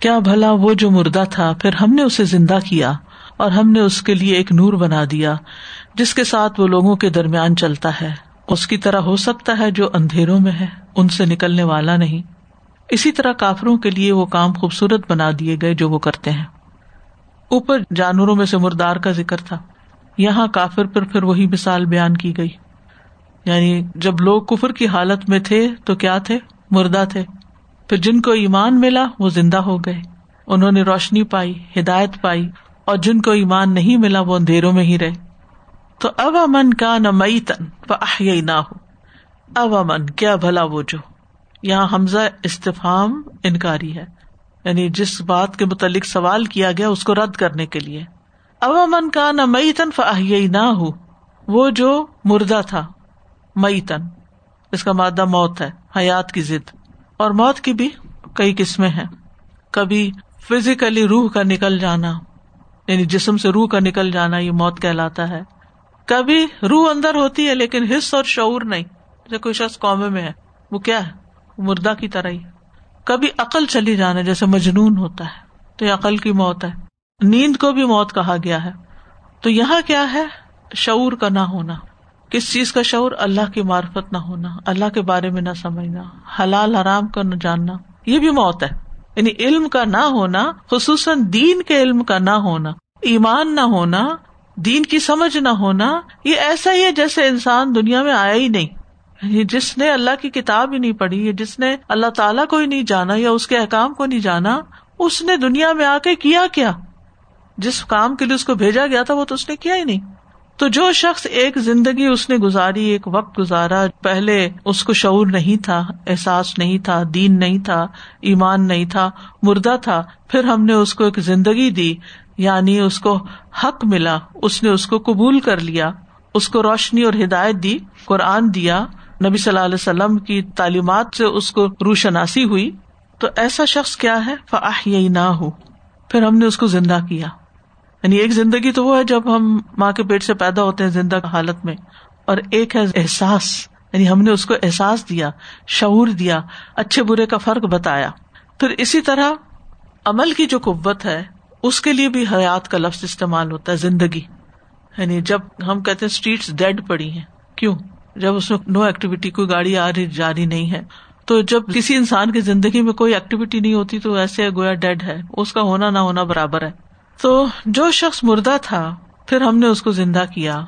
کیا بھلا وہ جو مردہ تھا، پھر ہم نے اسے زندہ کیا اور ہم نے اس کے لیے ایک نور بنا دیا، جس کے ساتھ وہ لوگوں کے درمیان چلتا ہے۔ اس کی طرح ہو سکتا ہے جو اندھیروں میں ہے، ان سے نکلنے والا نہیں۔ اسی طرح کافروں کے لیے وہ کام خوبصورت بنا دیے گئے جو وہ کرتے ہیں۔ اوپر جانوروں میں سے مردار کا ذکر تھا۔ یہاں کافر پر پھر وہی مثال بیان کی گئی۔ یعنی جب لوگ کفر کی حالت میں تھے تو کیا تھے؟ مردہ تھے۔ پھر جن کو ایمان ملا وہ زندہ ہو گئے۔ انہوں نے روشنی پائی، ہدایت پائی اور جن کو ایمان نہیں ملا وہ اندھیروں میں ہی رہے۔ تو اب امن کا نہ مئی تن نہ ہو اب امن کیا بھلا وہ جو۔ یہاں حمزہ استفام انکاری ہے۔ یعنی جس بات کے متعلق سوال کیا گیا اس کو رد کرنے کے لیے۔ اب امن کا نہ مئی تن فہی نہ ہو وہ جو مردہ تھا مئی تن اس کا مادہ موت ہے، حیات کی ضد۔ اور موت کی بھی کئی قسمیں ہیں۔ کبھی فزیکلی روح کا نکل جانا یعنی جسم سے روح کا نکل جانا یہ موت کہلاتا ہے۔ کبھی روح اندر ہوتی ہے لیکن حص اور شعور نہیں، جیسے کوئی شخص قومے میں ہے، وہ کیا ہے؟ مردہ کی طرح ہی۔ کبھی عقل چلی جانا، جیسے مجنون ہوتا ہے، تو یہ عقل کی موت ہے۔ نیند کو بھی موت کہا گیا ہے۔ تو یہاں کیا ہے؟ شعور کا نہ ہونا۔ کس چیز کا شعور؟ اللہ کی معرفت نہ ہونا، اللہ کے بارے میں نہ سمجھنا، حلال حرام کا نہ جاننا، یہ بھی موت ہے۔ یعنی علم کا نہ ہونا، خصوصاً دین کے علم کا نہ ہونا، ایمان نہ ہونا، دین کی سمجھ نہ ہونا، یہ ایسا ہی ہے جیسے انسان دنیا میں آیا ہی نہیں۔ یعنی جس نے اللہ کی کتاب ہی نہیں پڑھی جس نے اللہ تعالیٰ کو ہی نہیں جانا، یا اس کے احکام کو نہیں جانا، اس نے دنیا میں آ کے کیا کیا؟ جس کام کے لیے اس کو بھیجا گیا تھا، وہ تو اس نے کیا ہی نہیں۔ تو جو شخص ایک زندگی اس نے گزاری، ایک وقت گزارا، پہلے اس کو شعور نہیں تھا، احساس نہیں تھا، دین نہیں تھا، ایمان نہیں تھا، مردہ تھا، پھر ہم نے اس کو ایک زندگی دی یعنی اس کو حق ملا، اس نے اس کو قبول کر لیا، اس کو روشنی اور ہدایت دی، قرآن دیا، نبی صلی اللہ علیہ وسلم کی تعلیمات سے اس کو روشناسی ہوئی۔ تو ایسا شخص کیا ہے؟ فاح یہی نہ ہو پھر ہم نے اس کو زندہ کیا۔ یعنی ایک زندگی تو وہ ہے جب ہم ماں کے پیٹ سے پیدا ہوتے ہیں زندہ حالت میں، اور ایک ہے احساس یعنی ہم نے اس کو احساس دیا، شعور دیا، اچھے برے کا فرق بتایا۔ پھر اسی طرح عمل کی جو قوت ہے، اس کے لیے بھی حیات کا لفظ استعمال ہوتا ہے، زندگی۔ یعنی جب ہم کہتے ہیں اسٹریٹ ڈیڈ پڑی ہیں، کیوں؟ جب اس میں نو ایکٹیویٹی کوئی گاڑی آ رہی، جاری نہیں ہے۔ تو جب کسی انسان کی زندگی میں کوئی ایکٹیویٹی نہیں ہوتی، تو ایسے گویا ڈیڈ ہے، اس کا ہونا نہ ہونا برابر ہے۔ تو جو شخص مردہ تھا، پھر ہم نے اس کو زندہ کیا۔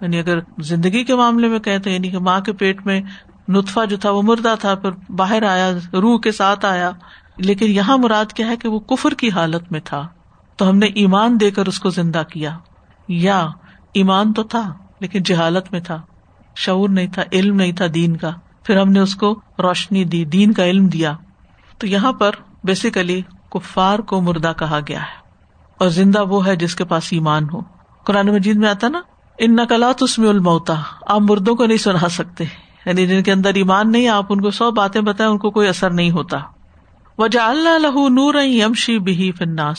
یعنی اگر زندگی کے معاملے میں کہتے یعنی کہ ماں کے پیٹ میں نطفا جو تھا وہ مردہ تھا، پھر باہر آیا، روح کے ساتھ آیا۔ لیکن یہاں مراد کیا ہے کہ وہ کفر کی حالت میں تھا۔ تو ہم نے ایمان دے کر اس کو زندہ کیا۔ یا ایمان تو تھا، لیکن جہالت میں تھا۔ شعور نہیں تھا، علم نہیں تھا دین کا۔ پھر ہم نے اس کو روشنی دی، دین کا علم دیا۔ تو یہاں پر بیسیکلی کفار کو مردہ کہا گیا ہے۔ اور زندہ وہ ہے جس کے پاس ایمان ہو۔ قرآن مجید میں آتا نا ان نقلات اس میں الموتا آپ مردوں کو نہیں سنا سکتے۔ یعنی جن کے اندر ایمان نہیں، آپ ان کو سو باتیں بتائیں، ان کو کوئی اثر نہیں ہوتا۔ وجہ اللہ لہو نور یمشی بہی فناس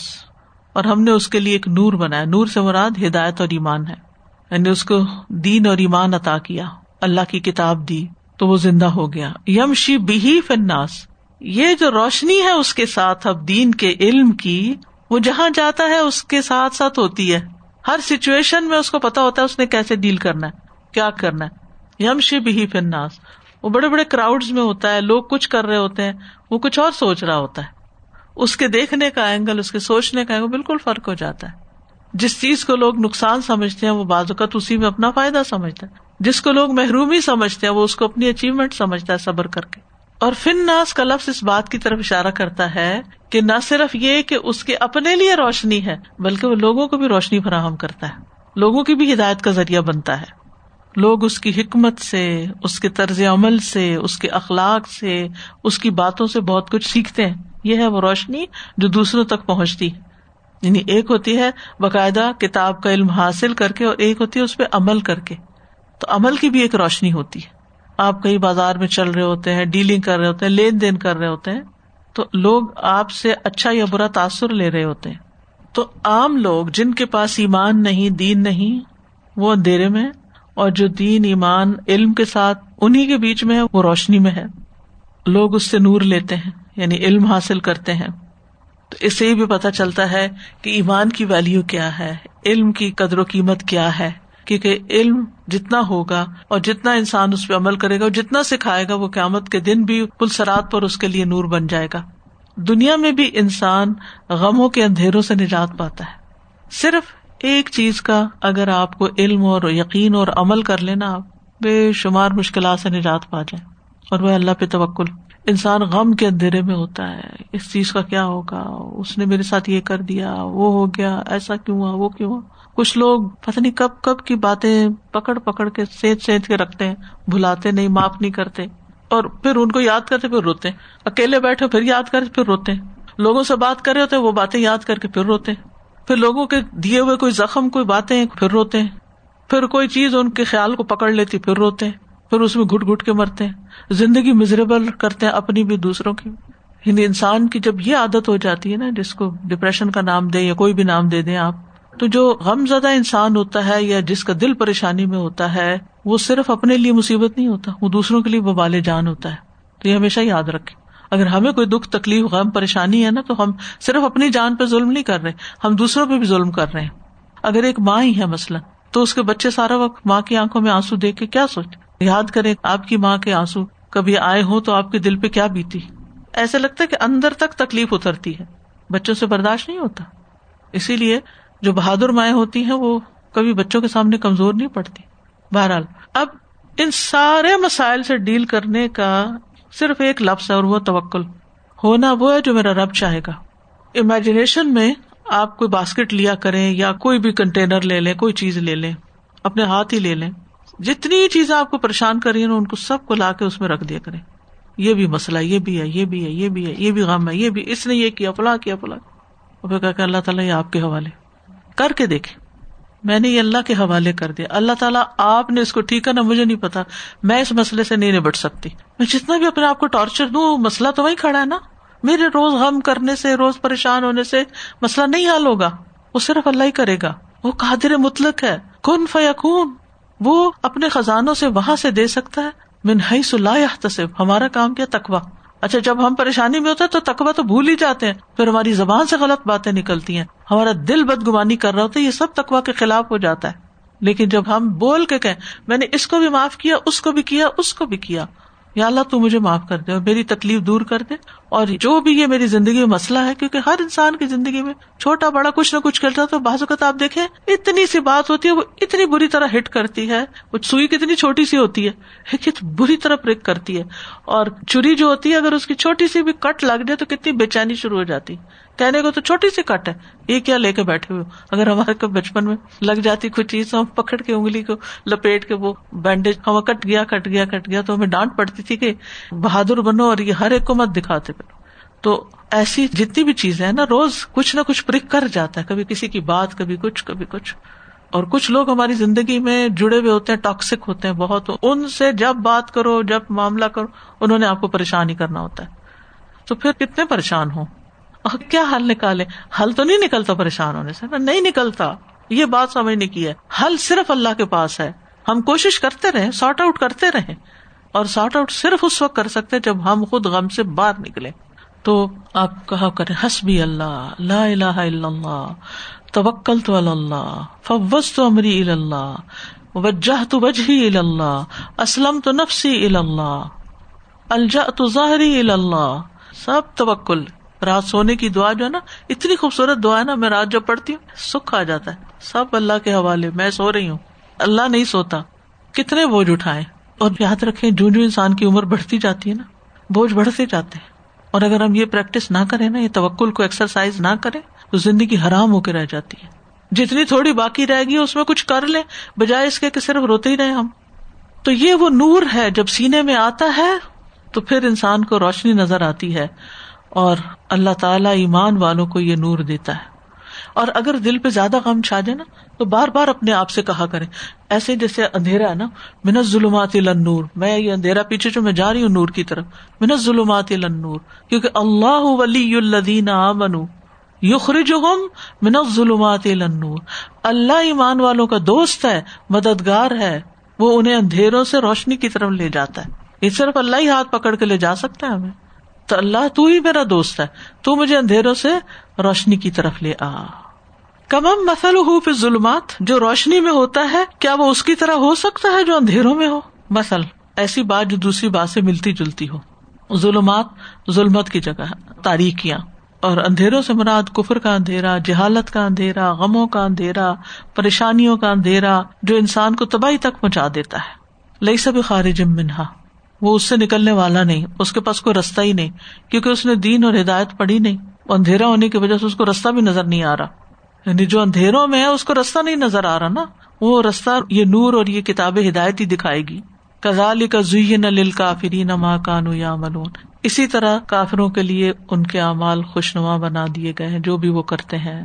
اور ہم نے اس کے لیے ایک نور بنایا۔ نور سے مراد ہدایت اور ایمان ہے۔ یعنی اس کو دین اور ایمان عطا کیا۔ اللہ کی کتاب دی، تو وہ زندہ ہو گیا۔ یمشی بہی فناس یہ جو روشنی ہے اس کے ساتھ، اب دین کے علم کی وہ جہاں جاتا ہے اس کے ساتھ ساتھ ہوتی ہے۔ ہر سچویشن میں اس کو پتا ہوتا ہے اس نے کیسے ڈیل کرنا ہے، کیا کرنا ہے۔ یم بھی فناس وہ بڑے بڑے کراؤڈ میں ہوتا ہے، لوگ کچھ کر رہے ہوتے ہیں، وہ کچھ اور سوچ رہا ہوتا ہے۔ اس کے دیکھنے کا اینگل اس کے سوچنے کا اینگل بالکل فرق ہو جاتا ہے۔ جس چیز کو لوگ نقصان سمجھتے ہیں، وہ بعض اوقات اسی میں اپنا فائدہ سمجھتا ہے۔ جس کو لوگ محرومی سمجھتے ہیں، وہ اس کو اپنی اچیومنٹ سمجھتا ہے صبر کر کے۔ اور فن ناس کا لفظ اس بات کی طرف اشارہ کرتا ہے کہ نہ صرف یہ کہ اس کے اپنے لیے روشنی ہے، بلکہ وہ لوگوں کو بھی روشنی فراہم کرتا ہے۔ لوگوں کی بھی ہدایت کا ذریعہ بنتا ہے۔ لوگ اس کی حکمت سے، اس کے طرز عمل سے، اس کے اخلاق سے، اس کی باتوں سے بہت کچھ سیکھتے ہیں۔ یہ ہے وہ روشنی جو دوسروں تک پہنچتی ہے۔ یعنی ایک ہوتی ہے باقاعدہ کتاب کا علم حاصل کر کے اور ایک ہوتی ہے اس پہ عمل کر کے۔ تو عمل کی بھی ایک روشنی ہوتی ہے۔ آپ کہیں بازار میں چل رہے ہوتے ہیں ڈیلنگ کر رہے ہوتے ہیں، لین دین کر رہے ہوتے ہیں، تو لوگ آپ سے اچھا یا برا تاثر لے رہے ہوتے ہیں۔ تو عام لوگ جن کے پاس ایمان نہیں، دین نہیں، وہ اندھیرے میں اور جو دین، ایمان، علم کے ساتھ انہیں کے بیچ میں ہے، وہ روشنی میں ہے۔ لوگ اس سے نور لیتے ہیں یعنی علم حاصل کرتے ہیں۔ تو اس سے بھی پتا چلتا ہے کہ ایمان کی ویلو کیا ہے، علم کی قدر و قیمت کیا ہے۔ کیونکہ علم جتنا ہوگا اور جتنا انسان اس پہ عمل کرے گا اور جتنا سکھائے گا وہ قیامت کے دن بھی پلسرات پر اس کے لیے نور بن جائے گا۔ دنیا میں بھی انسان غموں کے اندھیروں سے نجات پاتا ہے۔ صرف ایک چیز کا اگر آپ کو علم اور یقین اور عمل کر لینا آپ، بے شمار مشکلات سے نجات پا جائیں۔ اور وہ اللہ پہ توکل۔ انسان غم کے اندھیرے میں ہوتا ہے، اس چیز کا کیا ہوگا؟ اس نے میرے ساتھ یہ کر دیا، وہ ہو گیا، ایسا کیوں ہوا، وہ کیوں ہوا؟ کچھ لوگ پتہ نہیں کب کب کی باتیں پکڑ پکڑ کے سینچ سینچ کے رکھتے ہیں، بھلاتے نہیں، معاف نہیں کرتے۔ اور پھر ان کو یاد کرتے، پھر روتے۔ اکیلے بیٹھے، پھر یاد کرتے، پھر روتے۔ لوگوں سے بات کر رہے ہوتے، وہ باتیں یاد کر کے پھر روتے۔ پھر لوگوں کے دیے ہوئے کوئی زخم، کوئی باتیں، پھر روتے۔ ہیں پھر کوئی چیز ان کے خیال کو پکڑ لیتی، پھر روتے۔ ہیں پھر اس میں گٹ گٹ کے مرتے۔ ہیں زندگی مزریبل کرتے ہیں اپنی بھی، دوسروں کی۔ یعنی انسان کی جب یہ عادت ہو جاتی ہے نا، جس کو ڈپریشن کا نام دے یا کوئی بھی نام دے دیں آپ تو جو غم زدہ انسان ہوتا ہے یا جس کا دل پریشانی میں ہوتا ہے، وہ صرف اپنے لیے مصیبت نہیں ہوتا، وہ دوسروں کے لیے وبال جان ہوتا ہے۔ تو یہ ہمیشہ یاد رکھے اگر ہمیں کوئی دکھ، تکلیف، غم، پریشانی ہے نا، تو ہم صرف اپنی جان پہ ظلم نہیں کر رہے، ہم دوسروں پہ بھی ظلم کر رہے ہیں۔ اگر ایک ماں ہی ہے مثلاً، تو اس کے بچے سارا وقت ماں کی آنکھوں میں آنسو دیکھ کے کیا سوچ یاد کرے آپ کی ماں کے آنسو کبھی آئے ہوں تو آپ کے دل پہ کیا بیتی؟ ایسا لگتا ہے کہ اندر تک تکلیف اترتی ہے۔ بچوں سے برداشت نہیں ہوتا۔ اسی لیے جو بہادر مائیں ہوتی ہیں وہ کبھی بچوں کے سامنے کمزور نہیں پڑتی۔ بہرحال، اب ان سارے مسائل سے ڈیل کرنے کا صرف ایک لفظ ہے اور وہ توکل۔ ہونا وہ ہے جو میرا رب چاہے گا۔ امیجنیشن میں آپ کوئی باسکٹ لیا کریں یا کوئی بھی کنٹینر لے لیں، کوئی چیز لے لیں، اپنے ہاتھ ہی لے لیں۔ جتنی چیزیں آپ کو پریشان کر رہی ہیں، ان کو سب کو لا کے اس میں رکھ دیا کریں۔ یہ بھی مسئلہ، یہ بھی ہے، یہ بھی ہے، یہ بھی ہے، یہ بھی غم ہے، یہ بھی اس نے یہ کیا، فلاں کیا، فلاں۔ کہ اللہ تعالیٰ یہ آپ کے حوالے۔ کر کے دیکھے۔ میں نے یہ اللہ کے حوالے کر دیا۔ اللہ تعالیٰ آپ نے اس کو ٹھیک کرنا، مجھے نہیں پتا۔ میں اس مسئلے سے نہیں نبٹ سکتی۔ میں جتنا بھی اپنے آپ کو ٹارچر دوں، مسئلہ تو وہی کھڑا ہے نا۔ میرے روز غم کرنے سے، روز پریشان ہونے سے مسئلہ نہیں حل ہوگا۔ وہ صرف اللہ ہی کرے گا۔ وہ قادر مطلق ہے۔ کن فیقون وہ اپنے خزانوں سے وہاں سے دے سکتا ہے۔ من صلاح تصب ہمارا کام کیا؟ تقوا اچھا جب ہم پریشانی میں ہوتے ہیں تو تقوا تو بھول ہی جاتے ہیں۔ پھر ہماری زبان سے غلط باتیں نکلتی ہیں۔ ہمارا دل بدگمانی کر رہا ہوتا ہے، یہ سب تقوا کے خلاف ہو جاتا ہے۔ لیکن جب ہم بول کے کہ میں نے اس کو بھی معاف کیا، اس کو بھی کیا، اس کو بھی کیا، یا اللہ تو مجھے معاف کر دے اور میری تکلیف دور کر دے۔ اور جو بھی یہ میری زندگی میں مسئلہ ہے، کیونکہ ہر انسان کی زندگی میں چھوٹا بڑا کچھ نہ کچھ کرتا تو بعض اوقات آپ دیکھیں، اتنی سی بات ہوتی ہے، وہ اتنی بری طرح ہٹ کرتی ہے۔ وہ سوئی کتنی چھوٹی سی ہوتی ہے بری طرح پرک کرتی ہے۔ اور چری جو ہوتی ہے، اگر اس کی چھوٹی سی بھی کٹ لگ جائے، تو کتنی بے چینی شروع ہو جاتی۔ کہنے کو تو چھوٹی سی کٹ ہے، یہ کیا لے کے بیٹھے ہوئے اگر ہمارے کو بچپن میں لگ جاتی کچھ چیز، ہم پکڑ کے انگلی کو، لپیٹ کے وہ بینڈیج ہوا کٹ گیا کٹ گیا کٹ گیا، تو ہمیں ڈانٹ پڑتی تھی کہ بہادر بنو اور یہ ہر ایک کو مت دکھاتے تو ایسی جتنی بھی چیزیں ہیں نا، روز کچھ نہ کچھ پرک کر جاتا ہے، کبھی کسی کی بات، کبھی کچھ کبھی کچھ۔ اور کچھ لوگ ہماری زندگی میں جڑے ہوئے ہوتے ہیں ٹاکسک ہوتے ہیں بہت۔ ان سے جب بات کرو، جب معاملہ کرو، انہوں نے آپ کو پریشان ہی کرنا ہوتا ہے۔ تو پھر کتنے پریشان ہو اور کیا حل نکالے؟ حل تو نہیں نکلتا پریشان ہونے سے۔ نہیں نکلتا۔ یہ بات سمجھنے کی ہے۔ حل صرف اللہ کے پاس ہے۔ ہم کوشش کرتے رہے سارٹ آؤٹ کرتے رہے اور سارٹ آؤٹ صرف اس وقت کر سکتے جب ہم خود غم سے باہر نکلے تو آپ کہا کرے حسبی اللہ، لا الہ الا اللہ توکل تو اللہ فوز تو امری اللہ وجہ تو وجہ اللہ اسلم تو نفسی اللہ الجا تو ظاہری اللہ، سب توکل۔ رات سونے کی دعا جو ہے نا، اتنی خوبصورت دعا ہے نا، میں رات جب پڑھتی ہوں، سکھ آ جاتا ہے۔ سب اللہ کے حوالے، میں سو رہی ہوں۔ اللہ نہیں سوتا۔ کتنے بوجھ اٹھائے اور یاد رکھے جو جو انسان کی عمر بڑھتی جاتی ہے نا، بوجھ بڑھتے جاتے ہیں۔ اور اگر ہم یہ پریکٹس نہ کریں نا، یہ توکل کو ایکسرسائز نہ کریں، تو زندگی حرام ہو کے رہ جاتی ہے۔ جتنی تھوڑی باقی رہے گی اس میں کچھ کر لیں، بجائے اس کے کہ صرف روتے ہی رہے ہم۔ تو یہ وہ نور ہے، جب سینے میں آتا ہے، تو پھر انسان کو روشنی نظر آتی ہے۔ اور اللہ تعالی ایمان والوں کو یہ نور دیتا ہے۔ اور اگر دل پہ زیادہ غم چھا جائے نا تو بار بار اپنے آپ سے کہا کرے ایسے جیسے اندھیرا ہے نا منت ظلمات نور میں یہ اندھیرا پیچھے جو میں جا رہی ہوں نور کی طرف۔ منت ظلمات نور کیونکہ اللہ ولی الدین منو یخرج منت ظلمات نور اللہ ایمان والوں کا دوست ہے، مددگار ہے۔ وہ انہیں اندھیروں سے روشنی کی طرف لے جاتا ہے۔ یہ صرف اللہ ہی ہاتھ پکڑ کے لے جا سکتا ہے ہمیں۔ تو اللہ تو ہی میرا دوست ہے۔ تو مجھے اندھیروں سے روشنی کی طرف لے آ۔ کمم مسل ہو پھر ظلمات جو روشنی میں ہوتا ہے، کیا وہ اس کی طرح ہو سکتا ہے جو اندھیروں میں ہو؟ مسل ایسی بات جو دوسری بات سے ملتی جلتی ہو۔ ظلمات ظلمت کی جگہ تاریخیاں اور اندھیروں سے مراد کفر کا اندھیرا، جہالت کا اندھیرا، غموں کا اندھیرا، پریشانیوں کا اندھیرا، جو انسان کو تباہی تک پہنچا دیتا ہے۔ لئی سب خارج منہا۔ وہ اس سے نکلنے والا نہیں، اس کے پاس کوئی رستہ ہی نہیں، کیونکہ اس نے دین اور ہدایت پڑھی نہیں۔ اندھیرا ہونے کی وجہ سے اس کو رستہ بھی نظر نہیں آ رہا۔ یعنی جو اندھیروں میں ہے، اس کو رستہ نہیں نظر آ رہا نا۔ وہ رستہ، یہ نور اور یہ کتاب ہدایت ہی دکھائے گی۔ کزال کا زی نل کافری نما کانو یا ملون اسی طرح کافروں کے لیے ان کے اعمال خوشنما بنا دیے گئے ہیں، جو بھی وہ کرتے ہیں۔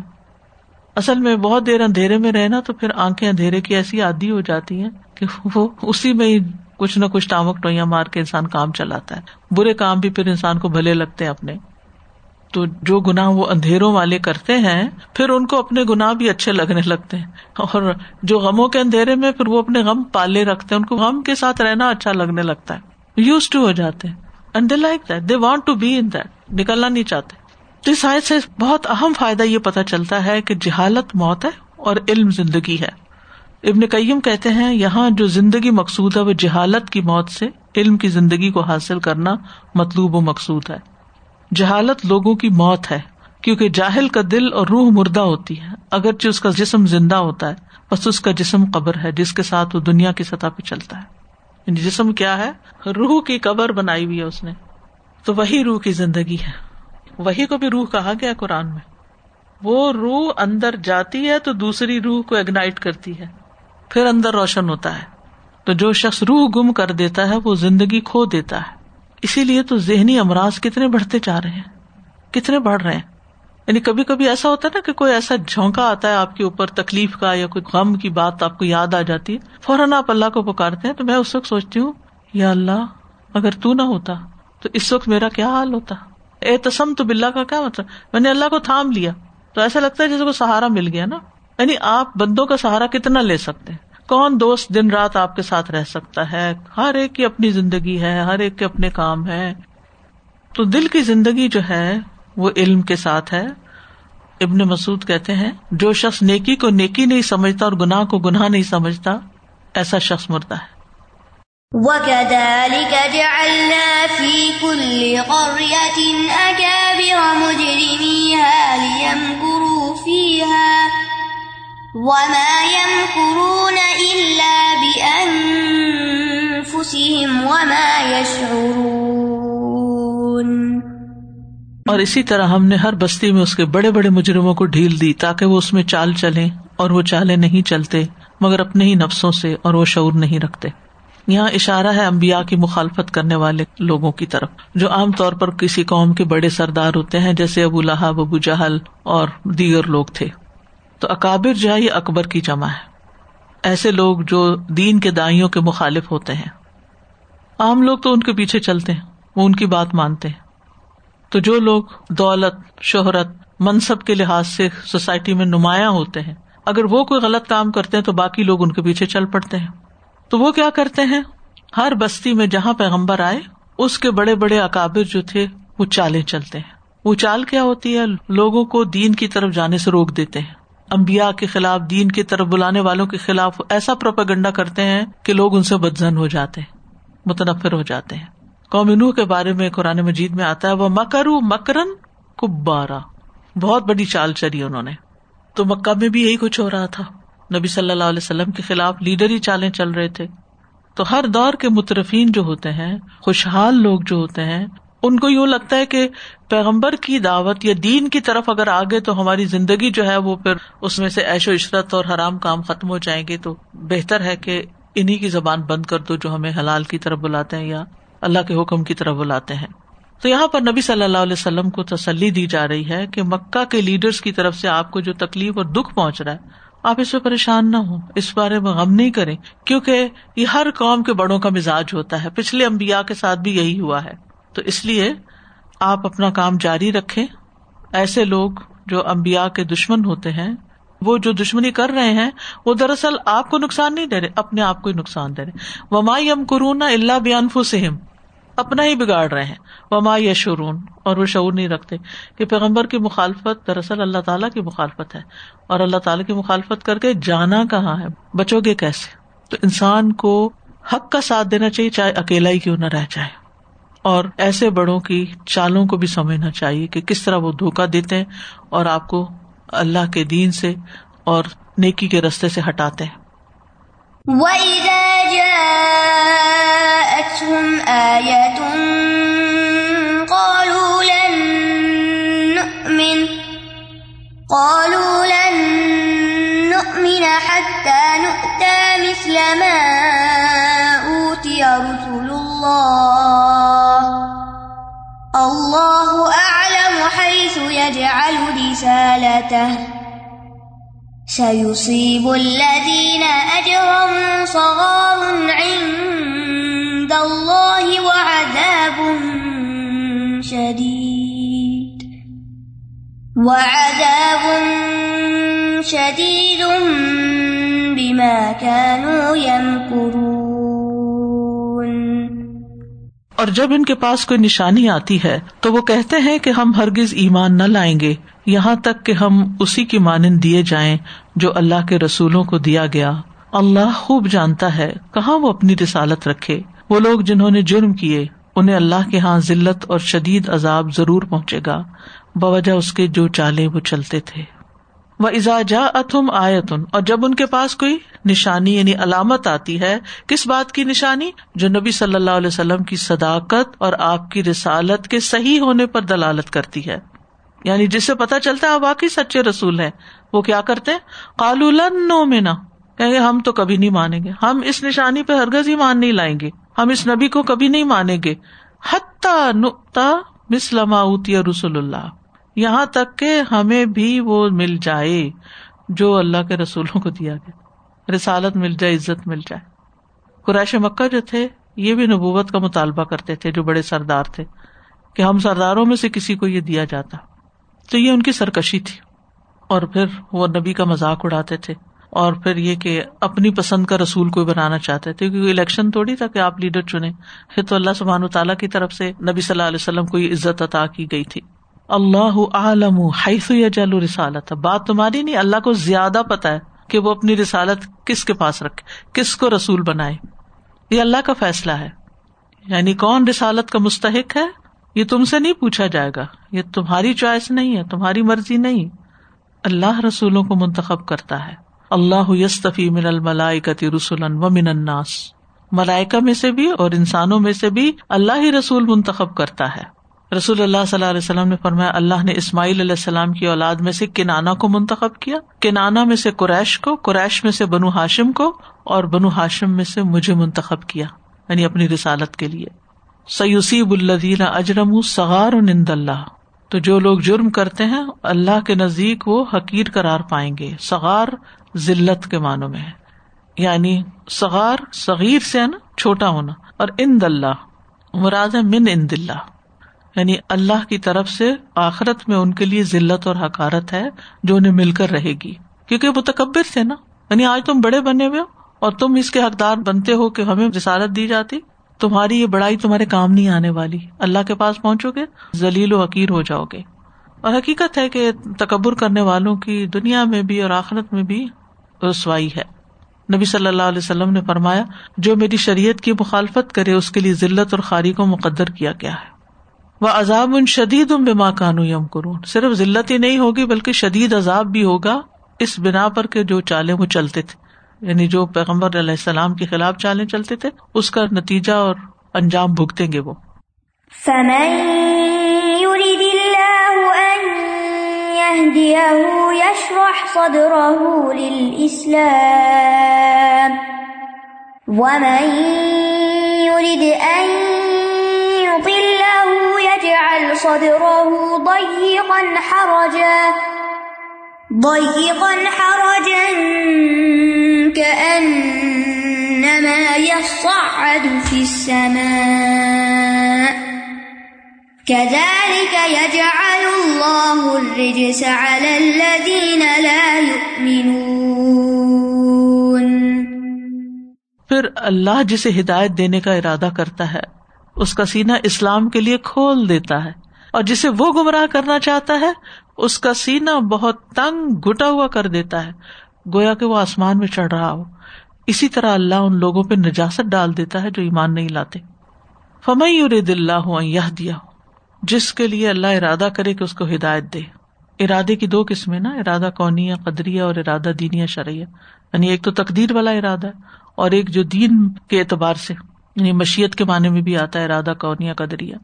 اصل میں بہت دیر اندھیرے میں رہنا تو پھر آنکھیں اندھیرے کی ایسی عادی ہو جاتی ہیں کہ وہ اسی میں ہی کچھ نہ کچھ ٹامک ٹوئیاں مار کے انسان کام چلاتا ہے۔ برے کام بھی پھر انسان کو بھلے لگتے ہیں اپنے۔ تو جو گنا وہ اندھیروں والے کرتے ہیں، پھر ان کو اپنے گنا بھی اچھے لگنے لگتے ہیں۔ اور جو غموں کے اندھیرے میں پھر وہ اپنے غم پالے رکھتے ہیں، ان کو غم کے ساتھ رہنا اچھا لگنے لگتا ہے۔ یوز ٹو ہو جاتے ہیں۔ And they like that they want to be in that نکلنا نہیں چاہتے۔ تو اس آیت سے بہت اہم فائدہ یہ پتا چلتا ہے کہ جہالت موت ہے اور علم زندگی ہے۔ ابن کئیم کہتے ہیں، یہاں جو زندگی مقصود ہے وہ جہالت کی موت سے علم کی زندگی کو حاصل کرنا مطلوب و مقصود ہے۔ جہالت لوگوں کی موت ہے، کیونکہ جاہل کا دل اور روح مردہ ہوتی ہے۔ اگرچہ اس کا جسم زندہ ہوتا ہے، بس اس کا جسم قبر ہے، جس کے ساتھ وہ دنیا کی سطح پہ چلتا ہے۔ یعنی جسم کیا ہے؟ روح کی قبر بنائی ہوئی ہے اس نے۔ تو وہی روح کی زندگی ہے۔ وہی کو بھی روح کہا گیا قرآن میں۔ وہ روح اندر جاتی ہے تو دوسری روح کو اگنائٹ کرتی ہے۔ پھر اندر روشن ہوتا ہے۔ تو جو شخص روح گم کر دیتا ہے، وہ زندگی کھو دیتا ہے۔ اسی لیے تو ذہنی امراض کتنے بڑھتے جا رہے ہیں، کتنے بڑھ رہے ہیں۔ یعنی کبھی کبھی ایسا ہوتا ہے نا کہ کوئی ایسا جھونکا آتا ہے آپ کے اوپر تکلیف کا یا کوئی غم کی بات آپ کو یاد آ جاتی ہے۔ فوراً آپ اللہ کو پکارتے ہیں تو میں اس وقت سوچتی ہوں، یا اللہ، اگر تو نہ ہوتا تو اس وقت میرا کیا حال ہوتا؟ اے تسم تو بلا کا کیا مطلب؟ میں نے اللہ کو تھام لیا۔ تو ایسا لگتا ہے جیسے کو سہارا مل گیا نا۔ یعنی آپ بندوں کا سہارا کتنا لے سکتے ہیں؟ کون دوست دن رات آپ کے ساتھ رہ سکتا ہے؟ ہر ایک کی اپنی زندگی ہے، ہر ایک کے اپنے کام ہے تو دل کی زندگی جو ہے، وہ علم کے ساتھ ہے۔ ابن مسعود کہتے ہیں، جو شخص نیکی کو نیکی نہیں سمجھتا اور گناہ کو گناہ نہیں سمجھتا، ایسا شخص مرتا ہے۔ وَكَذَلِكَ جَعَلْنَا فِي كُلِّ قَرْيَةٍ أَكَابِرَ مُجْرِمِيهَا لِيَمْكُرُوا فِيهَا وما يمكرون إلا بأنفسهم وما يشعرون اور اسی طرح ہم نے ہر بستی میں اس کے بڑے بڑے مجرموں کو ڈھیل دی تاکہ وہ اس میں چال چلے اور وہ چالے نہیں چلتے، مگر اپنے ہی نفسوں سے اور وہ شعور نہیں رکھتے۔ یہاں اشارہ ہے امبیا کی مخالفت کرنے والے لوگوں کی طرف، جو عام طور پر کسی قوم کے بڑے سردار ہوتے ہیں، جیسے ابو لہب، ابو جہل اور دیگر لوگ تھے۔ تو اکابر جو ہے یہ اکبر کی جمع ہے۔ ایسے لوگ جو دین کے دائیوں کے مخالف ہوتے ہیں۔ عام لوگ تو ان کے پیچھے چلتے ہیں، وہ ان کی بات مانتے ہیں۔ تو جو لوگ دولت، شہرت، منصب کے لحاظ سے سوسائٹی میں نمایاں ہوتے ہیں، اگر وہ کوئی غلط کام کرتے ہیں تو باقی لوگ ان کے پیچھے چل پڑتے ہیں۔ تو وہ کیا کرتے ہیں؟ ہر بستی میں جہاں پیغمبر آئے، اس کے بڑے بڑے اکابر جو تھے، وہ چالے چلتے ہیں۔ وہ چال کیا ہوتی ہے؟ لوگوں کو دین کی طرف جانے سے روک دیتے ہیں۔ امبیا کے خلاف، دین کی طرف بلانے والوں کے خلاف ایسا پروپیگنڈا کرتے ہیں کہ لوگ ان سے بدزن ہو جاتے ہیں، متنفر ہو جاتے ہیں۔ قومینو کے بارے میں قرآن مجید میں آتا ہے وہ مکرو مکرن کبارا بہت بڑی چال چلی انہوں نے۔ تو مکہ میں بھی یہی کچھ ہو رہا تھا۔ نبی صلی اللہ علیہ وسلم کے خلاف لیڈر ہی چالیں چل رہے تھے۔ تو ہر دور کے مترفین جو ہوتے ہیں، خوشحال لوگ جو ہوتے ہیں ان کو یوں لگتا ہے کہ پیغمبر کی دعوت یا دین کی طرف اگر آگے تو ہماری زندگی جو ہے وہ پھر اس میں سے ایش و عشرت اور حرام کام ختم ہو جائیں گے تو بہتر ہے کہ انہیں کی زبان بند کر دو جو ہمیں حلال کی طرف بلاتے ہیں یا اللہ کے حکم کی طرف بلاتے ہیں۔ تو یہاں پر نبی صلی اللہ علیہ وسلم کو تسلی دی جا رہی ہے کہ مکہ کے لیڈرس کی طرف سے آپ کو جو تکلیف اور دکھ پہنچ رہا ہے، آپ اس پہ پریشان نہ ہو اس بارے میں غم نہیں کریں، کیونکہ یہ ہر قوم کے بڑوں کا مزاج ہوتا ہے۔ پچھلے امبیا کے ساتھ بھی یہی ہوا ہے۔ تو اس لیے آپ اپنا کام جاری رکھے ایسے لوگ جو امبیا کے دشمن ہوتے ہیں، وہ جو دشمنی کر رہے ہیں، وہ دراصل آپ کو نقصان نہیں دے رہے، اپنے آپ کو ہی نقصان دے رہے۔ ومائی ام قرون اللہ بیان فسم اپنا ہی بگاڑ رہے ہیں۔ وما یشورون اور وہ شعور نہیں رکھتے کہ پیغمبر کی مخالفت دراصل اللہ تعالیٰ کی مخالفت ہے۔ اور اللہ تعالیٰ کی مخالفت کر کے جانا کہاں ہے؟ بچو گے کیسے؟ تو انسان کو حق کا ساتھ دینا چاہیے، چاہے اکیلا ہی کیوں نہ رہ جائے۔ اور ایسے بڑوں کی چالوں کو بھی سمجھنا چاہیے کہ کس طرح وہ دھوکا دیتے ہیں اور آپ کو اللہ کے دین سے اور نیکی کے رستے سے ہٹاتے ہیں۔ وَإِذَا جَاءَتْهُمْ آيَةٌ قَالُوا لَن نُؤْمِنَ، قَالُوا لَن نُؤْمِنَ حَتَّى نُؤْتَى مِثْلَ مَا أُوتِيَ رُسُلُ اللَّهِ اللَّهُ أَعْلَمُ حَيْثُ يَجْعَلُ رِسَالَتَهُ سيصيب الذين أجرموا صغار عند الله وعذاب شديد وعذاب شديد بما كانوا يمكرون اور جب ان کے پاس کوئی نشانی آتی ہے تو وہ کہتے ہیں کہ ہم ہرگز ایمان نہ لائیں گے، یہاں تک کہ ہم اسی کی مانند دیے جائیں جو اللہ کے رسولوں کو دیا گیا۔ اللہ خوب جانتا ہے کہاں وہ اپنی رسالت رکھے۔ وہ لوگ جنہوں نے جرم کیے، انہیں اللہ کے ہاں ذلت اور شدید عذاب ضرور پہنچے گا۔ بوجہ اس کے جو چالے وہ چلتے تھے۔ وہ ازاجا اتم آیتن اور جب ان کے پاس کوئی نشانی یعنی علامت آتی ہے، کس بات کی نشانی؟ جو نبی صلی اللہ علیہ وسلم کی صداقت اور آپ کی رسالت کے صحیح ہونے پر دلالت کرتی ہے۔ یعنی جس سے پتا چلتا ہے آپ واقعی سچے رسول ہیں، وہ کیا کرتے کالو مینا کہ ہم تو کبھی نہیں مانیں گے۔ ہم اس نشانی پہ ہرگز ہی مان نہیں لائیں گے۔ ہم اس نبی کو کبھی نہیں مانیں گے۔ حتیٰ نقتا مسلم رسول اللہ یہاں تک کہ ہمیں بھی وہ مل جائے جو اللہ کے رسولوں کو دیا گیا۔ رسالت مل جائے، عزت مل جائے۔ قریش مکہ جو تھے، یہ بھی نبوت کا مطالبہ کرتے تھے، جو بڑے سردار تھے، کہ ہم سرداروں میں سے کسی کو یہ دیا جاتا۔ تو یہ ان کی سرکشی تھی۔ اور پھر وہ نبی کا مذاق اڑاتے تھے۔ اور پھر یہ کہ اپنی پسند کا رسول کوئی بنانا چاہتے تھے، کیونکہ الیکشن تھوڑی تھا کہ آپ لیڈر چنے پھر تو اللہ سبحان تعالیٰ کی طرف سے نبی صلی اللہ علیہ وسلم کو یہ عزت عطا کی گئی تھی۔ اللہ عالم حیث یا جل رسالت بات تمہاری نہیں، اللہ کو زیادہ پتا ہے کہ وہ اپنی رسالت کس کے پاس رکھے، کس کو رسول بنائے۔ یہ اللہ کا فیصلہ ہے۔ یعنی کون رسالت کا مستحق ہے، یہ تم سے نہیں پوچھا جائے گا۔ یہ تمہاری چوائس نہیں ہے، تمہاری مرضی نہیں۔ اللہ رسولوں کو منتخب کرتا ہے۔ اللہ یستفی من الملائکتی رسول و من الناس۔ ملائکہ میں سے بھی اور انسانوں میں سے بھی اللہ ہی رسول منتخب کرتا ہے۔ رسول اللہ صلی اللہ علیہ وسلم نے فرمایا، اللہ نے اسماعیل علیہ السلام کی اولاد میں سے کنانا کو منتخب کیا۔ کنانا میں سے قریش کو، قریش میں سے بنو ہاشم کو اور بنو ہاشم میں سے مجھے منتخب کیا یعنی اپنی رسالت کے لیے۔ سیوسیب الدین اجرم سغار نند اللہ تو جو لوگ جرم کرتے ہیں، اللہ کے نزدیک وہ حقیر قرار پائیں گے۔ سغار ذلت کے معنوں میں ہے۔ یعنی سغار صغیر سے نا، چھوٹا ہونا۔ اور اند اللہ مراد ہے من اند اللہ یعنی اللہ کی طرف سے آخرت میں ان کے لیے ذلت اور حکارت ہے جو انہیں مل کر رہے گی۔ کیونکہ وہ تکبر تھے نا۔ یعنی آج تم بڑے بنے ہوئے ہو اور تم اس کے حقدار بنتے ہو کہ ہمیں رسالت دی جاتی۔ تمہاری یہ بڑائی تمہارے کام نہیں آنے والی۔ اللہ کے پاس پہنچو گے، ذلیل و حقیر ہو جاؤ گے۔ اور حقیقت ہے کہ تکبر کرنے والوں کی دنیا میں بھی اور آخرت میں بھی رسوائی ہے۔ نبی صلی اللہ علیہ وسلم نے فرمایا، جو میری شریعت کی مخالفت کرے، اس کے لیے ذلت اور خاری کو مقدر کیا گیا ہے۔ وہ عذاب ان شدید ام بما کانو یم کرون صرف ذلت ہی نہیں ہوگی، بلکہ شدید عذاب بھی ہوگا اس بنا پر کے جو چالے وہ چلتے تھے۔ یعنی جو پیغمبر علیہ السلام کے خلاف چالے چلتے تھے، اس کا نتیجہ اور انجام بھگتیں گے وہ۔ ومن يرد أن صدره ضيقا حرجا ضيقا حرجا كأنما يصعد في السماء. كذلك يجعل الله الرجس على الذين لا يؤمنون. پھر اللہ جسے ہدایت دینے کا ارادہ کرتا ہے، اس کا سینہ اسلام کے لیے کھول دیتا ہے۔ اور جسے وہ گمراہ کرنا چاہتا ہے، اس کا سینہ بہت تنگ گٹا ہوا کر دیتا ہے۔ گویا کہ وہ آسمان میں چڑھ رہا ہو۔ اسی طرح اللہ ان لوگوں پہ نجاست ڈال دیتا ہے جو ایمان نہیں لاتے۔ فمئی ارد اللہ ہو یہ دیا ہو جس کے لیے اللہ ارادہ کرے کہ اس کو ہدایت دے۔ ارادے کی دو قسمیں نا، ارادہ کونی قدری اور ارادہ دینی شرعیہ یعنی ایک تو تقدیر والا ارادہ ہے اور ایک جو دین کے اعتبار سے یعنی مشیت کے معنی میں بھی آتا ہے ارادہ کونیا قدریا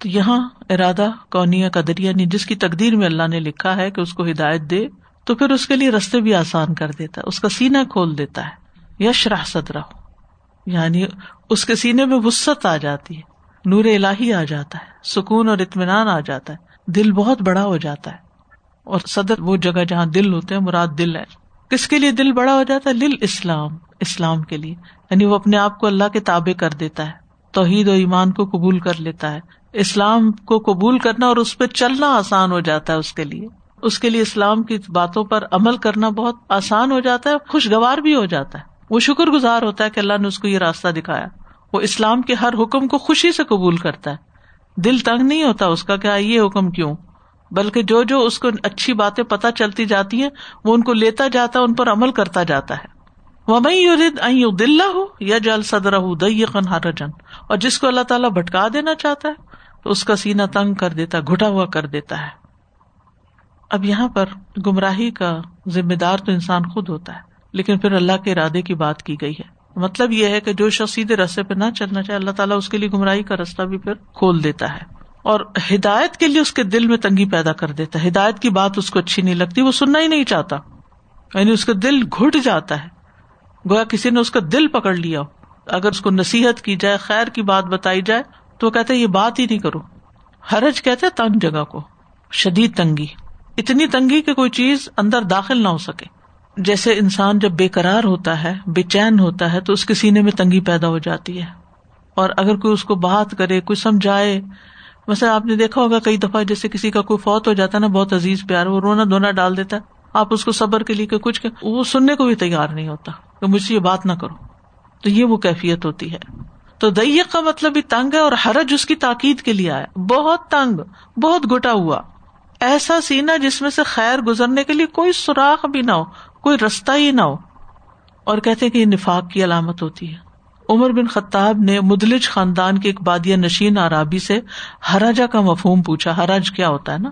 تو یہاں ارادہ کونیا قدریا یعنی جس کی تقدیر میں اللہ نے لکھا ہے کہ اس کو ہدایت دے، تو پھر اس کے لیے رستے بھی آسان کر دیتا ہے، اس کا سینا کھول دیتا ہے یش راہ صدرہ یعنی اس کے سینے میں وسط آ جاتی ہے، نور الہی آ جاتا ہے، سکون اور اطمینان آ جاتا ہے، دل بہت بڑا ہو جاتا ہے، اور صدر وہ جگہ جہاں دل ہوتے ہیں، مراد دل ہے۔ کس کے لیے دل بڑا ہو جاتا ہے؟ لل اسلام اسلام کے لیے یعنی وہ اپنے آپ کو اللہ کے تابے کر دیتا ہے، توحید و ایمان کو قبول کر لیتا ہے اسلام کو قبول کرنا اور اس پہ چلنا آسان ہو جاتا ہے اس کے لیے۔ اس کے لیے اسلام کی باتوں پر عمل کرنا بہت آسان ہو جاتا ہے، خوشگوار بھی ہو جاتا ہے۔ وہ شکر گزار ہوتا ہے کہ اللہ نے اس کو یہ راستہ دکھایا۔ وہ اسلام کے ہر حکم کو خوشی سے قبول کرتا ہے۔ دل تنگ نہیں ہوتا اس کا کیا یہ حکم کیوں؟ بلکہ جو جو اس کو اچھی باتیں پتہ چلتی جاتی ہیں، وہ ان کو لیتا جاتا ہے، ان پر عمل کرتا جاتا ہے۔ وہ دلہ ہو یا جل صدر ہر جن اور جس کو اللہ تعالیٰ بھٹکا دینا چاہتا ہے تو اس کا سینا تنگ کر دیتا گٹا ہوا کر دیتا ہے۔ اب یہاں پر گمراہی کا ذمہ دار تو انسان خود ہوتا ہے، لیکن پھر اللہ کے ارادے کی بات کی گئی ہے۔ مطلب یہ ہے کہ جو شخص سیدھے رستے پہ نہ چلنا چاہے، اللہ تعالیٰ اس کے لیے گمراہی کا رستہ بھی پھر کھول دیتا ہے۔ اور ہدایت کے لیے اس کے دل میں تنگی پیدا کر دیتا ہے۔ ہدایت کی بات اس کو اچھی نہیں لگتی، وہ سننا ہی نہیں چاہتا۔ یعنی اس کا دل گٹ جاتا ہے۔ گویا کسی نے اس کا دل پکڑ لیا ہو۔ اگر اس کو نصیحت کی جائے، خیر کی بات بتائی جائے تو وہ کہتے یہ بات ہی نہیں کرو۔ حرج کہتے تنگ جگہ کو۔ شدید تنگی۔ اتنی تنگی کہ کوئی چیز اندر داخل نہ ہو سکے۔ جیسے انسان جب بے قرار ہوتا ہے، بے چین ہوتا ہے، تو اس کے سینے میں تنگی پیدا ہو جاتی ہے۔ اور اگر کوئی اس کو بات کرے، کوئی سمجھائے ویسے آپ نے دیکھا ہوگا کئی دفعہ جیسے کسی کا کوئی فوت ہو جاتا ہے نا، بہت عزیز پیار، وہ رونا دھونا ڈال دیتا ہے۔ آپ اس کو صبر کے لیے کچھ وہ سننے کو بھی تیار نہیں ہوتا کہ مجھ سے یہ بات نہ کرو۔ تو یہ وہ کیفیت ہوتی ہے۔ تو دئیق کا مطلب بھی تنگ ہے اور حرج اس کی تاکید کے لیے آیا۔ بہت تنگ، بہت گٹا ہوا۔ ایسا سینا جس میں سے خیر گزرنے کے لیے کوئی سوراخ بھی نہ ہو، کوئی رستہ ہی نہ ہو۔ اور کہتے کہ یہ نفاق کی علامت ہوتی ہے۔ عمر بن خطاب نے مدلج خاندان کے ایک بادیا نشین عرابی سے ہراجا کا مفہوم پوچھا۔ ہراج کیا ہوتا ہے نا؟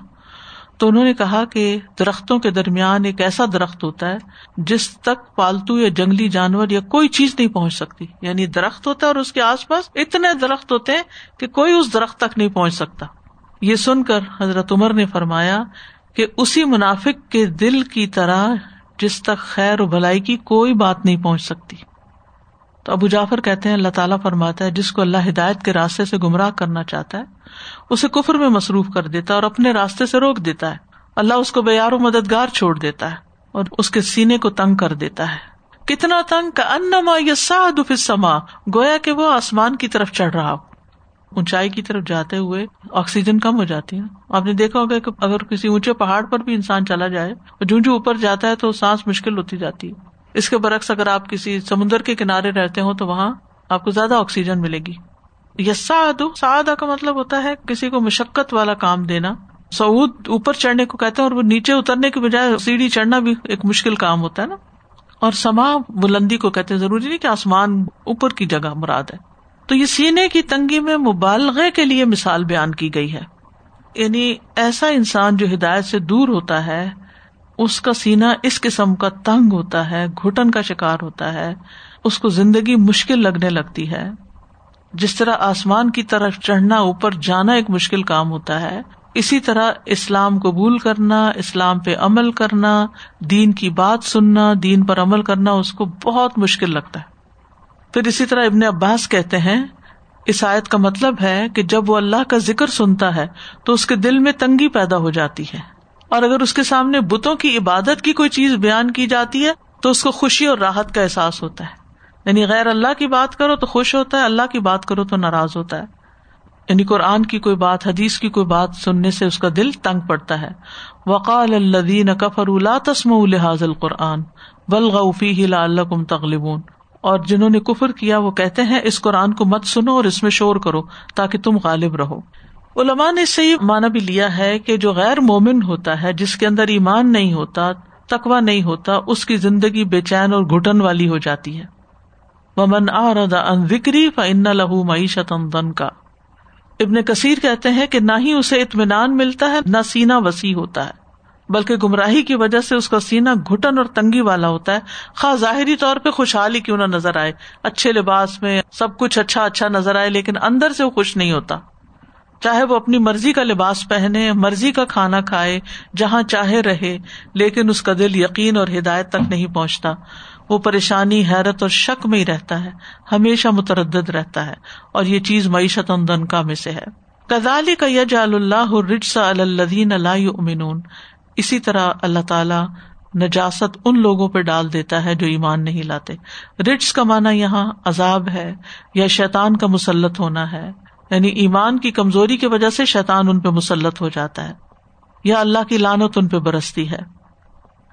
تو انہوں نے کہا کہ درختوں کے درمیان ایک ایسا درخت ہوتا ہے جس تک پالتو یا جنگلی جانور یا کوئی چیز نہیں پہنچ سکتی۔ یعنی درخت ہوتا ہے اور اس کے آس پاس اتنے درخت ہوتے ہیں کہ کوئی اس درخت تک نہیں پہنچ سکتا۔ یہ سن کر حضرت عمر نے فرمایا کہ اسی منافق کے دل کی طرح جس تک خیر و بھلائی کی کوئی بات نہیں پہنچ سکتی۔ تو ابو جعفر کہتے ہیں اللہ تعالیٰ فرماتا ہے جس کو اللہ ہدایت کے راستے سے گمراہ کرنا چاہتا ہے اسے کفر میں مصروف کر دیتا ہے اور اپنے راستے سے روک دیتا ہے۔ اللہ اس کو بیار و مددگار چھوڑ دیتا ہے اور اس کے سینے کو تنگ کر دیتا ہے۔ کتنا تنگ؟ کا ان سما گویا کہ وہ آسمان کی طرف چڑھ رہا ہو۔ اونچائی کی طرف جاتے ہوئے آکسیجن کم ہو جاتی ہے۔ آپ نے دیکھا ہوگا کہ اگر کسی اونچے پہاڑ پر بھی انسان چلا جائے اور جو جو اوپر جاتا ہے تو سانس مشکل ہوتی جاتی ہے۔ اس کے برعکس اگر آپ کسی سمندر کے کنارے رہتے ہوں تو وہاں آپ کو زیادہ آکسیجن ملے گی۔ یساد سعدا کا مطلب ہوتا ہے کسی کو مشقت والا کام دینا۔ سعود اوپر چڑھنے کو کہتے ہیں اور وہ نیچے اترنے کی بجائے سیڑھی چڑھنا بھی ایک مشکل کام ہوتا ہے نا۔ اور سما بلندی کو کہتے ہیں، ضروری نہیں کہ آسمان اوپر کی جگہ مراد ہے۔ تو یہ سینے کی تنگی میں مبالغے کے لیے مثال بیان کی گئی ہے۔ یعنی ایسا انسان جو ہدایت سے دور ہوتا ہے، اس کا سینا اس قسم کا تنگ ہوتا ہے، گھٹن کا شکار ہوتا ہے، اس کو زندگی مشکل لگنے لگتی ہے۔ جس طرح آسمان کی طرف چڑھنا اوپر جانا ایک مشکل کام ہوتا ہے، اسی طرح اسلام قبول کرنا، اسلام پہ عمل کرنا، دین کی بات سننا، دین پر عمل کرنا، اس کو بہت مشکل لگتا ہے۔ پھر اسی طرح ابن عباس کہتے ہیں، اس آیت کا مطلب ہے کہ جب وہ اللہ کا ذکر سنتا ہے تو اس کے دل میں تنگی پیدا ہو جاتی ہے۔ اور اگر اس کے سامنے بتوں کی عبادت کی کوئی چیز بیان کی جاتی ہے تو اس کو خوشی اور راحت کا احساس ہوتا ہے۔ یعنی غیر اللہ کی بات کرو تو خوش ہوتا ہے، اللہ کی بات کرو تو ناراض ہوتا ہے۔ یعنی قرآن کی کوئی بات، حدیث کی کوئی بات سننے سے اس کا دل تنگ پڑتا ہے۔ وقال الدین کفر اللہ تسم الحاظ القرآن بلغفی اللہ کم تغلبون۔ اور جنہوں نے کفر کیا وہ کہتے ہیں، اس قرآن کو مت سنو اور اس میں شور کرو تاکہ تم غالب رہو۔ علماء نے اس سے یہ مانا بھی لیا ہے کہ جو غیر مومن ہوتا ہے، جس کے اندر ایمان نہیں ہوتا تکوا نہیں ہوتا، اس کی زندگی بے چین اور گٹن والی ہو جاتی ہے۔ ومن آردا ان وکری فن لہو معیشت کا ابن کثیر کہتے ہیں کہ نہ ہی اسے اطمینان ملتا ہے، نہ سینا وسیع ہوتا ہے، بلکہ گمراہی کی وجہ سے اس کا سینا گٹن اور تنگی والا ہوتا ہے۔ خاص ظاہری طور پہ خوشحالی کیوں نہ نظر آئے، اچھے لباس میں سب کچھ اچھا اچھا نظر آئے، لیکن اندر سے وہ خوش نہیں ہوتا۔ چاہے وہ اپنی مرضی کا لباس پہنے، مرضی کا کھانا کھائے، جہاں چاہے رہے، لیکن اس کا دل یقین اور ہدایت تک نہیں پہنچتا۔ وہ پریشانی، حیرت اور شک میں ہی رہتا ہے، ہمیشہ متردد رہتا ہے اور یہ چیز معیشت کا میں سے ہے۔ کزالی کا یج اللہ رجسا الدین اللہ امنون اسی طرح اللہ تعالی نجاست ان لوگوں پہ ڈال دیتا ہے جو ایمان نہیں لاتے۔ رٹس کا مانا یہاں عذاب ہے یا شیتان کا مسلط ہونا ہے۔ یعنی ایمان کی کمزوری کی وجہ سے شیتان ان پہ مسلط ہو جاتا ہے۔ یا اللہ کی لانت ان پہ برستی ہے۔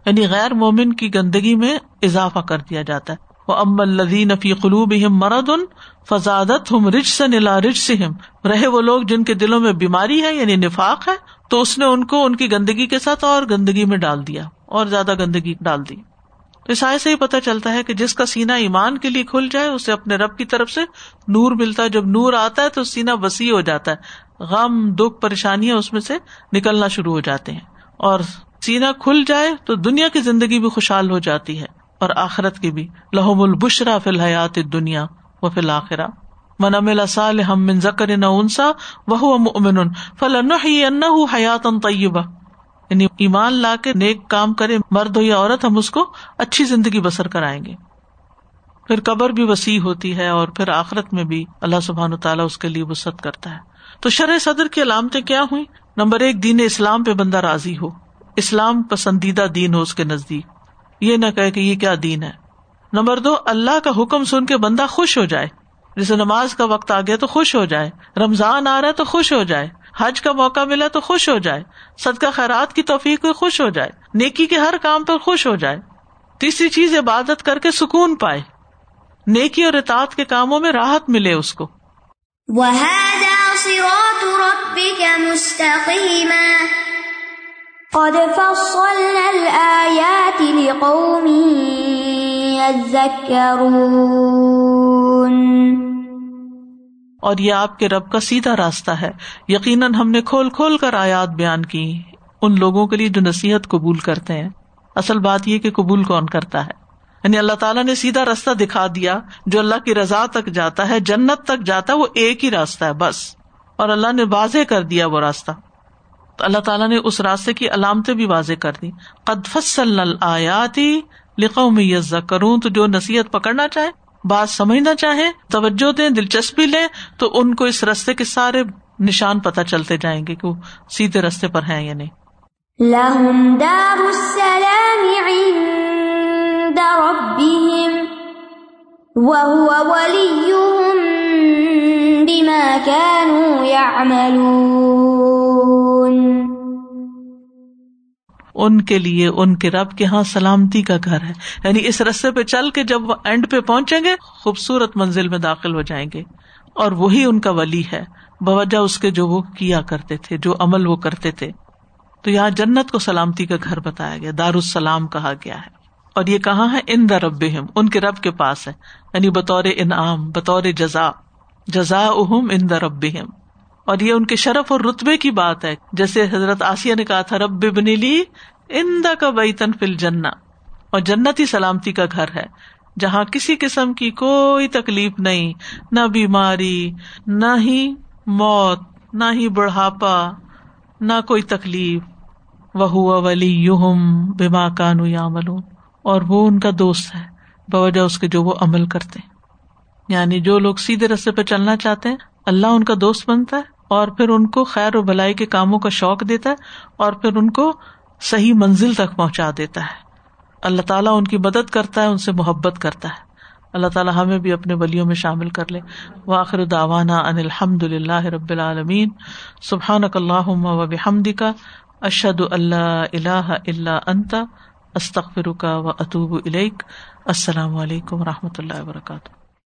یعنی غیر مومن کی گندگی میں اضافہ کر دیا جاتا ہے۔ وہ ام الدین فی قلوب مرد ان فضادت ہم رچ سے نلا رچ سے رہے وہ لوگ جن کے دلوں میں بیماری ہے یعنی نفاق ہے، تو اس نے ان کو ان کی گندگی کے ساتھ اور گندگی میں ڈال دیا، اور زیادہ گندگی ڈال دی۔ اس آئے سے ہی پتہ چلتا ہے کہ جس کا سینا ایمان کے لیے کھل جائے، اسے اپنے رب کی طرف سے نور ملتا ہے۔ جب نور آتا ہے تو سینا وسیع ہو جاتا ہے۔ غم، دکھ، پریشانیاں اس میں سے نکلنا شروع ہو جاتے ہیں۔ اور سینا کھل جائے تو دنیا کی زندگی بھی خوشحال ہو جاتی ہے اور آخرت کی بھی۔ لہم البشرا فی الحیات دنیا و فی الآخرا من امل صالح ہم من ذکر نہ انسا وہ مؤمن۔ فلن حیات طیبہ۔ یعنی ایمان لا کے نیک کام کرے مرد ہو یا عورت، ہم اس کو اچھی زندگی بسر کرائیں گے۔ پھر قبر بھی وسیع ہوتی ہے اور پھر آخرت میں بھی اللہ سبحان تعالیٰ اس کے لیے وسط کرتا ہے۔ تو شرح صدر کی علامتیں کیا ہوئی نمبر ایک، دین اسلام پہ بندہ راضی ہو۔ اسلام پسندیدہ دین ہو اس کے نزدیک۔ یہ نہ کہ یہ کیا دین ہے۔ نمبر دو، اللہ کا حکم سن کے بندہ خوش ہو جائے۔ جیسے نماز کا وقت آ گیا تو خوش ہو جائے۔ رمضان آ رہا ہے تو خوش ہو جائے۔ حج کا موقع ملا تو خوش ہو جائے۔ صدقہ خیرات کی توفیق خوش ہو جائے۔ نیکی کے ہر کام پر خوش ہو جائے۔ تیسری چیز، عبادت کر کے سکون پائے۔ نیکی اور اطاعت کے کاموں میں راحت ملے اس کو۔ قد فصلنا الآيات لقوم يذكرون اور یہ آپ کے رب کا سیدھا راستہ ہے۔ یقیناً ہم نے کھول کھول کر آیات بیان کی۔ ان لوگوں کے لیے جو نصیحت قبول کرتے ہیں۔ اصل بات یہ کہ قبول کون کرتا ہے؟ یعنی اللہ تعالیٰ نے سیدھا راستہ دکھا دیا۔ جو اللہ کی رضا تک جاتا ہے، جنت تک جاتا ہے، وہ ایک ہی راستہ ہے، بس۔ اور اللہ نے واضح کر دیا وہ راستہ۔ اللہ تعالیٰ نے اس راستے کی علامتیں بھی واضح کر دی۔ قدفصل آیاتی لکھو میں یزا کروں تو جو نصیحت پکڑنا چاہے، بات سمجھنا چاہے، توجہ دیں، دلچسپی لیں، تو ان کو اس رستے کے سارے نشان پتہ چلتے جائیں گے کہ وہ سیدھے رستے پر ہیں یا نہیں۔ ان کے لیے، ان کے رب کے ہاں سلامتی کا گھر ہے۔ یعنی اس رستے پہ چل کے جب وہ اینڈ پہ پہنچیں گے، خوبصورت منزل میں داخل ہو جائیں گے۔ اور وہی ان کا ولی ہے۔ بوجہ اس کے جو وہ کیا کرتے تھے، جو عمل وہ کرتے تھے۔ تو یہاں جنت کو سلامتی کا گھر بتایا گیا دار السلام کہا گیا ہے۔ اور یہ کہاں ہے؟ ان دا رب ان کے رب کے پاس ہے۔ یعنی بطور انعام، بطور جزا جزا اہم ان دا رب اور یہ ان کے شرف اور رتبے کی بات ہے۔ جیسے حضرت آسیہ نے کہا تھا، رب بنی لی اندا کا بیتن فل جنا اور جنتی سلامتی کا گھر ہے، جہاں کسی قسم کی کوئی تکلیف نہیں، نہ بیماری، نہ ہی موت، نہ ہی بڑھاپا، نہ کوئی تکلیف۔ وہ ولی یوہم بیما کانو یا اور وہ ان کا دوست ہے، بوجہ اس کے جو وہ عمل کرتے۔ یعنی جو لوگ سیدھے رستے پہ چلنا چاہتے ہیں، اللہ ان کا دوست بنتا ہے۔ اور پھر ان کو خیر و بلائی کے کاموں کا شوق دیتا ہے اور پھر ان کو صحیح منزل تک پہنچا دیتا ہے۔ اللہ تعالیٰ ان کی مدد کرتا ہے، ان سے محبت کرتا ہے۔ اللہ تعالیٰ ہمیں بھی اپنے ولیوں میں شامل کر لے۔ واخر داوانا ان الحمد اللہ رب العالمین۔ سبحان اللہ و بحمد کا اشد اللہ اللہ اللہ انتا استخر کا و اطوب السلام علیکم و رحمۃ اللہ وبرکاتہ۔